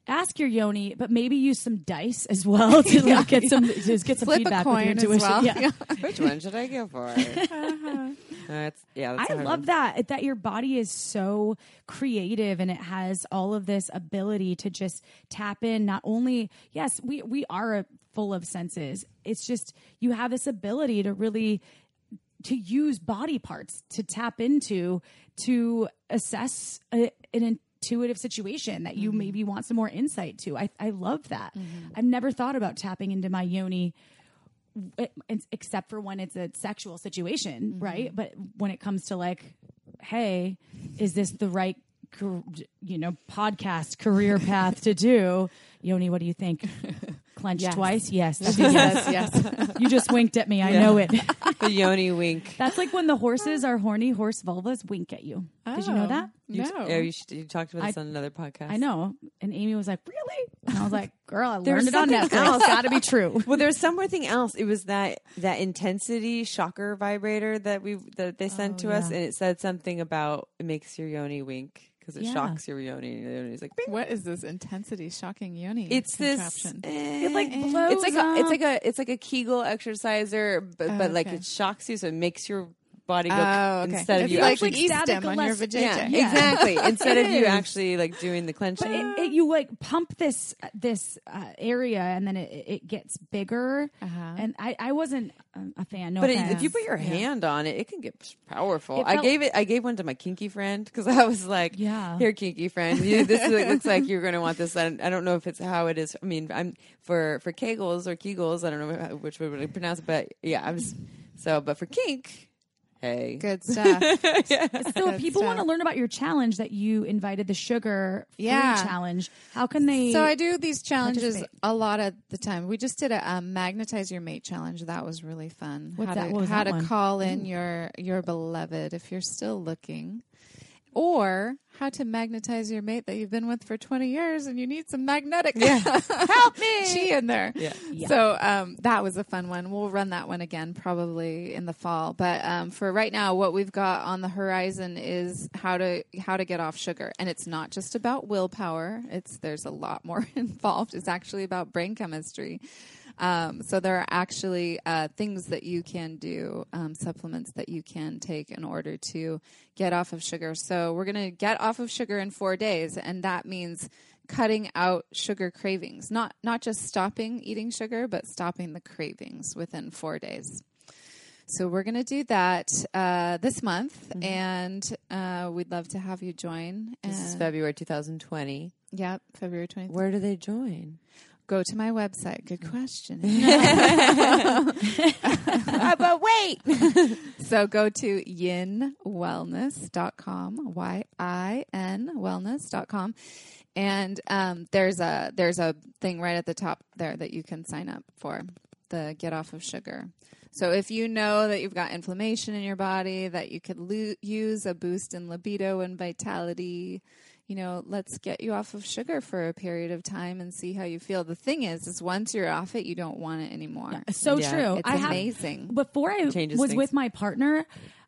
ask your yoni, but maybe use some dice as well to like, get some just get some flip feedback a coin with your as intuition. well, Yeah. Which one should I go for? Uh-huh. Uh, that's yeah. That's I a hard love one. that that your body is so creative and it has all of this ability to just tap in. Not only yes, we we are a, full of senses. It's just you have this ability to really to use body parts to tap into to assess a, an intuitive situation that you mm-hmm. maybe want some more insight to. I I love that. Mm-hmm. I've never thought about tapping into my yoni eh, except for when it's a sexual situation, mm-hmm. right? But when it comes to like, hey, is this the right, you know, podcast career path to do? Yoni, what do you think? Clench Yes. twice? Yes. Yes. yes, You just winked at me. I know it. the yoni wink. That's like when the horses are horny, horse vulvas wink at you. Did you know Oh, that? You, No. yeah, you, should, you talked about this I- on another podcast. I know. And Amy was like, really? And I was like, girl, I There's learned it on something Netflix. else. Gotta be true. Well, there's something else. It was that that intensity shocker vibrator that we that they sent Oh, to us, and it said something about it makes your yoni wink because it Yeah. shocks your yoni. And it's like, bing. What is this intensity shocking yoni? It's this. eh, It, like, blows it's like a, it's like a it's like a Kegel exerciser, but but like okay. it shocks you, so it makes your body go Oh, okay. instead of it's you like actually. actually static stem on your vagina. yeah, Yeah. exactly. Instead of you actually like doing the clenching. it, it, you like pump this this uh, area, and then it, it gets bigger. Uh-huh. And I, I wasn't um, a fan. No but it, if you put your hand on it, it can get powerful. It I gave it. I gave one to my kinky friend because I was like, Yeah. here, kinky friend, you, this is, looks like you're going to want this." And I don't know if it's how it is. I mean, I'm for for kegels or kegels. I don't know how- which way would I pronounce it, but yeah, I was so. But for kink, hey, Good stuff. So if Good people want to learn about your challenge that you invited the sugar free Yeah. challenge, how can they? So I do these challenges a lot of the time. We just did a um, magnetize your mate challenge. That was really fun. What's how that? to What was how to one? call in your your beloved if you're still looking, or how to magnetize your mate that you've been with for 20 years and you need some magnetic help me chi in there. Yeah. Yeah. So um, that was a fun one. We'll run that one again probably in the fall. But um, for right now, what we've got on the horizon is how to how to get off sugar, and it's not just about willpower. It's there's a lot more involved. It's actually about brain chemistry. Um, so there are actually uh, things that you can do, um, supplements that you can take in order to get off of sugar. So we're going to get off of sugar in four days, and that means cutting out sugar cravings. Not not just stopping eating sugar, but stopping the cravings within four days. So we're going to do that uh, this month, and uh, we'd love to have you join. This is February 2020. Yep, February 20th. Where do they join? Go to my website. Good question. but wait, So go to yinwellness.com, Y I N wellness.com. And um, there's a there's a thing right at the top there that you can sign up for the get off of sugar. So if you know that you've got inflammation in your body, that you could lo- use a boost in libido and vitality, you know, let's get you off of sugar for a period of time and see how you feel. The thing is, is once you're off it, you don't want it anymore. so Yeah, true. It's I have amazing. before I Changes was things. with my partner,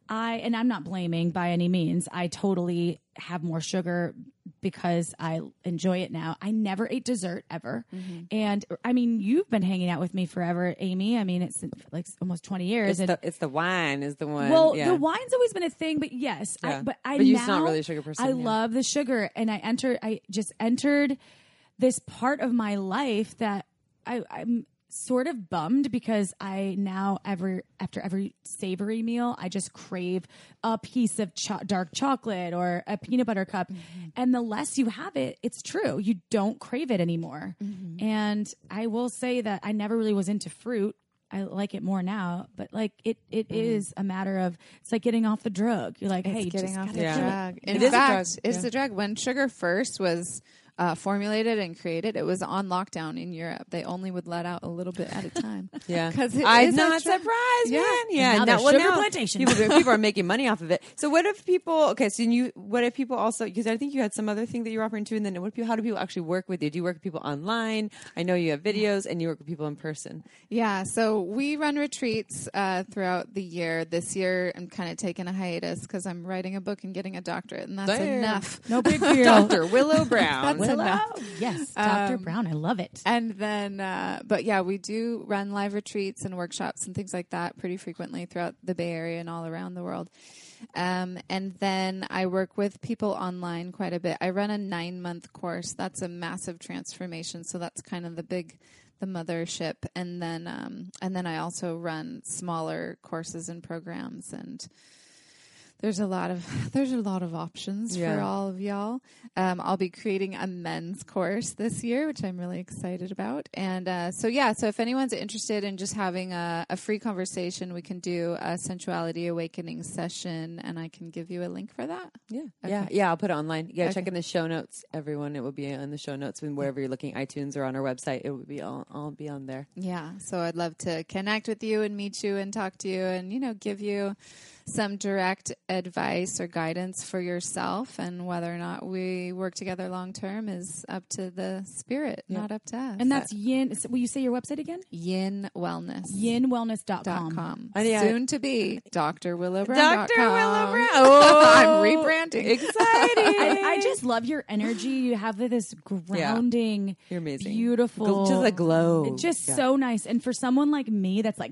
I and I'm not blaming by any means. I totally have more sugar because I enjoy it now. I never ate dessert ever. Mm-hmm. And I mean, you've been hanging out with me forever, Amy. I mean, it's like almost 20 years. it's and the it's the wine is the one. well, yeah. the wine's always been a thing, but yes, I, but I But you're now, not really a sugar person, I yeah. love the sugar, and I entered. I just entered this part of my life that I, I'm sort of bummed because I now every after every savory meal, I just crave a piece of cho- dark chocolate or a peanut butter cup, Mm-hmm. and the less you have it, it's true you don't crave it anymore. Mm-hmm. And I will say that I never really was into fruit. I like it more now, but like it, it is a matter of it's like getting off the drug. You're like. It's hey, getting just off gotta the Yeah. it. drug. In It is a fact, drug, it's yeah. the drug. When sugar first was uh, formulated and created, it was on lockdown in Europe. They only would let out a little bit at a time. Yeah, 'Cause it I'm is not surprised, Yeah. man. Yeah, And now there's well, sugar plantation. People, people are making money off of it. So what if people? Okay, so you what if people also? Because I think you had some other thing that you're offering too. And then what people, how do people actually work with you? Do you work with people online? I know you have videos, and you work with people in person. Yeah, so we run retreats uh, throughout the year. This year, I'm kind of taking a hiatus because I'm writing a book and getting a doctorate, and that's Damn. enough. No big deal. Doctor Willow Brown. That's Willow. enough. Yes, Dr. Um, Brown. I love it. And then, uh, but yeah, we do run live retreats and workshops and things like that pretty frequently throughout the Bay Area and all around the world. Um, and then I work with people online quite a bit. I run a nine month course. That's a massive transformation. So that's kind of the big, the mothership. And then, um, and then I also run smaller courses and programs and there's a lot of there's a lot of options Yeah. for all of y'all. Um, I'll be creating a men's course this year, which I'm really excited about. And uh, so yeah, so if anyone's interested in just having a, a free conversation, we can do a sensuality awakening session, and I can give you a link for that. Yeah, Okay. yeah, yeah. I'll put it online. Yeah, check in the show notes, everyone. It will be in the show notes, and wherever you're looking, iTunes or on our website, it will be all, all be on there. Yeah, so I'd love to connect with you and meet you and talk to you, and you know, give you some direct advice or guidance for yourself, and whether or not we work together long term is up to the spirit, not up to us. And that's Yin. Will you say your website again? Yin Wellness. Yinwellness.com. Dot com. Oh, yeah. Soon to be Dr. Willow Brown. Dr. Willow Brown. Oh, I'm rebranding. Exciting. I, I just love your energy. You have this grounding, You're amazing. beautiful, Gl- just a glow. It's just Yeah. so nice. And for someone like me, that's like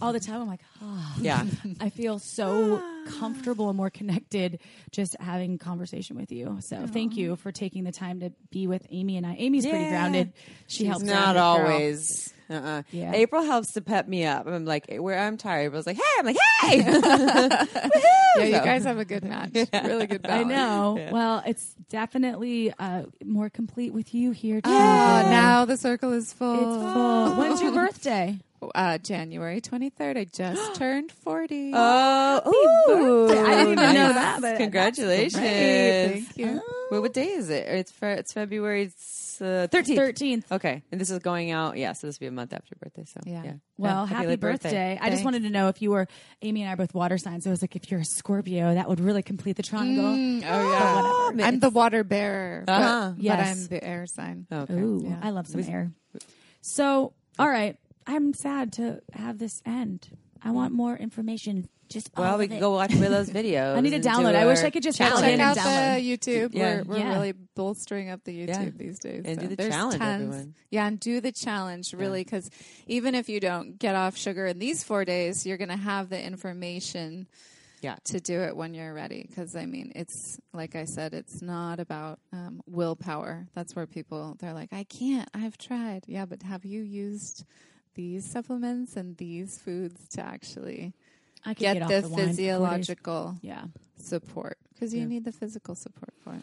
all the time. I'm like, ah. Yeah. I feel so comfortable and more connected just having conversation with you. So thank you for taking the time to be with Amy and I. Amy's pretty grounded. She She's helps. not always. Uh-uh. Yeah. April helps to pep me up. I'm like, where I'm tired. April's like, hey. I'm like, hey. Yeah, you guys have a good match. Really good match. I balance. know. Well, it's definitely uh, more complete with you here. Too. Oh, now the circle is full. It's full. When's your birthday? Uh, January 23rd. I just turned 40. Oh, ooh, I didn't even nice. know that, but Congratulations. Thank you. Wait, what day is it? It's fe- it's February uh, thirteenth. Thirteenth. Okay, and this is going out. Yeah, so this will be a month after your birthday. So Yeah. yeah. Well, Yeah, happy, late birthday. I just wanted to know if you were Amy and I are both water signs. So I was like, if you're a Scorpio, that would really complete the triangle. Mm, oh, yeah. whatever. I'm the water bearer, Uh-huh. but Yes. I'm the air sign. Okay. Ooh, Yeah. I love some air. So, all right. I'm sad to have this end. I want more information. Just Well, we can go watch Willow's videos. I need to and do download. I wish I could just download Check in out and the YouTube. Yeah. We're, we're Yeah. really bolstering up the YouTube Yeah. these days. And do the there's challenge, tons. everyone. Yeah, and do the challenge really because even if you don't get off sugar in these four days, you're going to have the information Yeah. to do it when you're ready. Because I mean, it's like I said, it's not about um, willpower. That's where people they're like, I can't. I've tried. Yeah, but have you used these supplements and these foods to actually I could get, off the, wine for four days. physiological Yeah. support? Because you Yeah. need the physical support for it.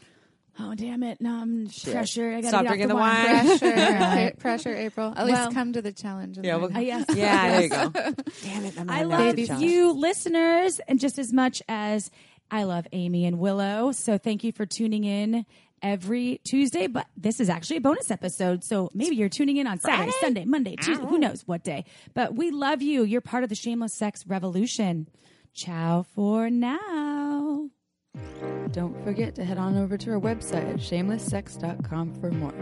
Oh damn it! No, I'm Shit. pressure. I gotta Stop get drinking the the wine. wine. Pressure, All right. pressure, April. At Well- least come to the challenge. Yeah, then- we'll- Uh, yes. Yeah, there you go. Damn it! I'm I love allowed you, listeners, and just as much as I love Amy and Willow. So thank you for tuning in every Tuesday. But this is actually a bonus episode. So maybe you're tuning in on Saturday, Sunday, Monday, Tuesday, who knows what day. But we love you. You're part of the Shameless Sex Revolution. Ciao for now. Don't forget to head on over to our website at shamelesssex.com for more.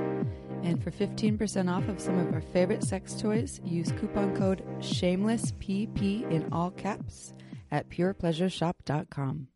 And for 15% off of some of our favorite sex toys, use coupon code SHAMELESSPP in all caps at purepleasureshop.com.